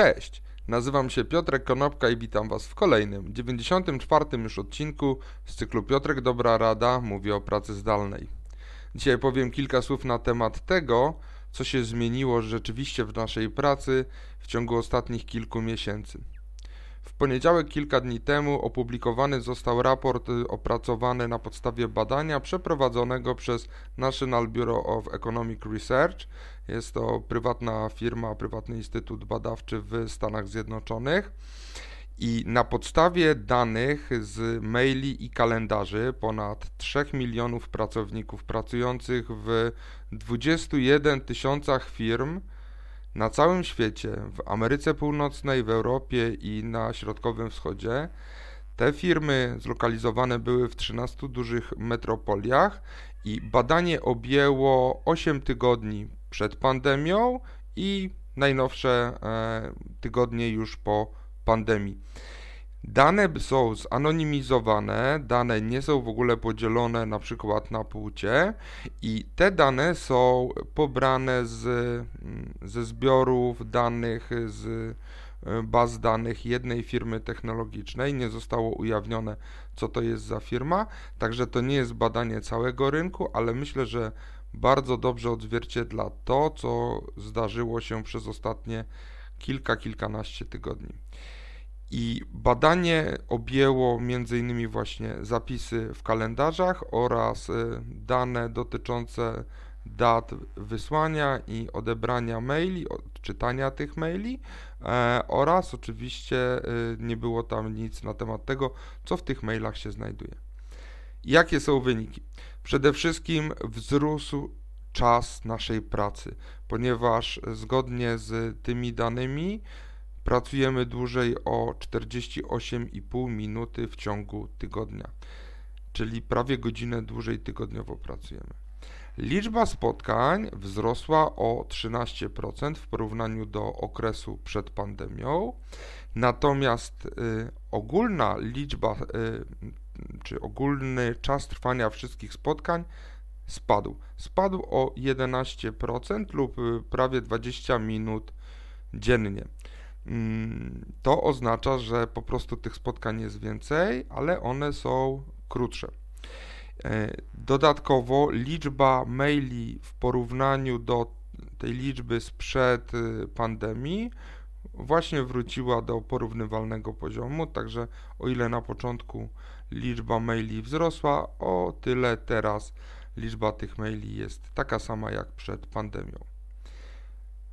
Cześć, nazywam się Piotrek Konopka i witam Was w kolejnym, 94. już odcinku z cyklu Piotrek Dobra Rada mówi o pracy zdalnej. Dzisiaj powiem kilka słów na temat tego, co się zmieniło rzeczywiście w naszej pracy w ciągu ostatnich kilku miesięcy. W poniedziałek kilka dni temu opublikowany został raport y, opracowany na podstawie badania przeprowadzonego przez National Bureau of Economic Research. Jest to prywatna firma, prywatny instytut badawczy w Stanach Zjednoczonych. I na podstawie danych z maili i kalendarzy ponad 3 milionów pracowników pracujących w 21 tysiącach firm na całym świecie, w Ameryce Północnej, w Europie i na Środkowym Wschodzie, te firmy zlokalizowane były w 13 dużych metropoliach i badanie objęło 8 tygodni przed pandemią i najnowsze e, tygodnie już po pandemii. Dane są zanonimizowane, dane nie są w ogóle podzielone na przykład na płcie i te dane są pobrane z, mm, ze zbiorów danych z e, baz danych jednej firmy technologicznej. Nie zostało ujawnione, co to jest za firma, także to nie jest badanie całego rynku, ale myślę, że bardzo dobrze odzwierciedla to, co zdarzyło się przez ostatnie kilka, kilkanaście tygodni. I badanie objęło m.in. właśnie zapisy w kalendarzach oraz y, dane dotyczące dat wysłania i odebrania maili, odczytania tych maili e, oraz oczywiście y, nie było tam nic na temat tego, co w tych mailach się znajduje. Jakie są wyniki? Przede wszystkim wzrósł czas naszej pracy, ponieważ zgodnie z tymi danymi Pracujemy dłużej o 48,5 minuty w ciągu tygodnia, czyli prawie godzinę dłużej tygodniowo pracujemy. Liczba spotkań wzrosła o 13% w porównaniu do okresu przed pandemią, natomiast y, ogólna liczba, y, czy ogólny czas trwania wszystkich spotkań spadł. Spadł o 11% lub y, prawie 20 minut dziennie. Mm, to oznacza, że po prostu tych spotkań jest więcej, ale one są krótsze. E, dodatkowo liczba maili w porównaniu do tej liczby sprzed y, pandemii właśnie wróciła do porównywalnego poziomu, także o ile na początku liczba maili wzrosła, o tyle teraz liczba tych maili jest taka sama jak przed pandemią.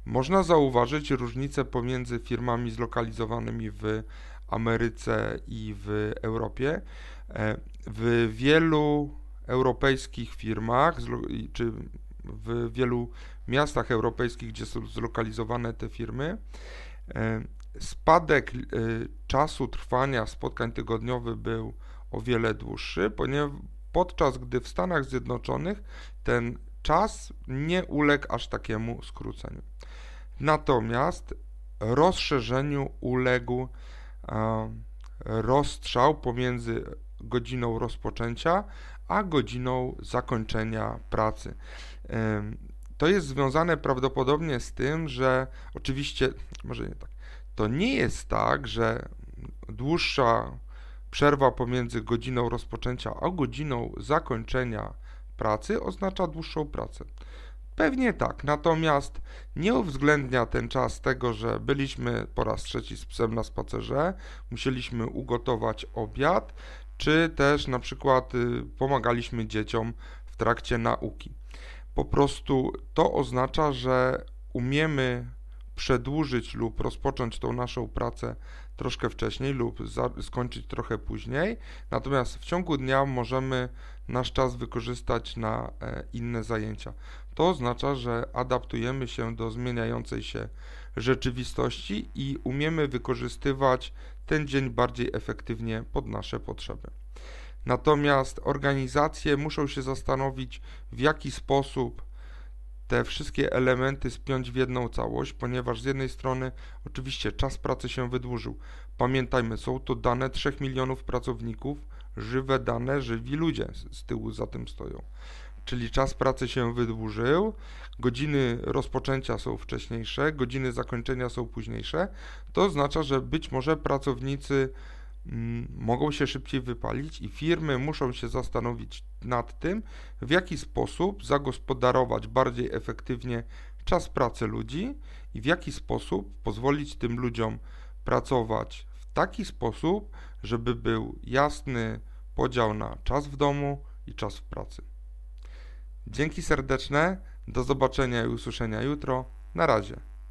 Można zauważyć różnice pomiędzy firmami zlokalizowanymi w Ameryce i w Europie. E, w wielu europejskich firmach, czy w wielu miastach europejskich, gdzie są zlokalizowane te firmy, e, spadek e, czasu trwania spotkań tygodniowych był o wiele dłuższy, ponieważ podczas gdy w Stanach Zjednoczonych ten czas nie uległ aż takiemu skróceniu. Natomiast rozszerzeniu uległ e, rozstrzał pomiędzy godziną rozpoczęcia a godziną zakończenia pracy. To jest związane prawdopodobnie z tym, że oczywiście, może nie tak, to nie jest tak, że dłuższa przerwa pomiędzy godziną rozpoczęcia a godziną zakończenia pracy oznacza dłuższą pracę. Pewnie tak, natomiast nie uwzględnia ten czas tego, że byliśmy po raz trzeci z psem na spacerze, musieliśmy ugotować obiad, czy też na przykład y, pomagaliśmy dzieciom w trakcie nauki. Po prostu to oznacza, że umiemy przedłużyć lub rozpocząć tą naszą pracę troszkę wcześniej lub skończyć trochę później, natomiast w ciągu dnia możemy nasz czas wykorzystać na e, inne zajęcia. To oznacza, że adaptujemy się do zmieniającej się rzeczywistości i umiemy wykorzystywać ten dzień bardziej efektywnie pod nasze potrzeby. Natomiast organizacje muszą się zastanowić, w jaki sposób te wszystkie elementy spiąć w jedną całość, ponieważ z jednej strony oczywiście czas pracy się wydłużył. Pamiętajmy, są to dane 3 milionów pracowników, żywe dane, żywi ludzie z tyłu za tym stoją. czyli czas pracy się wydłużył, godziny rozpoczęcia są wcześniejsze, godziny zakończenia są późniejsze, to oznacza, że być może pracownicy mogą się szybciej wypalić i firmy muszą się zastanowić nad tym, w jaki sposób zagospodarować bardziej efektywnie czas pracy ludzi i w jaki sposób pozwolić tym ludziom pracować w taki sposób, żeby był jasny podział na czas w domu i czas w pracy. Dzięki serdeczne, do zobaczenia i usłyszenia jutro. Na razie.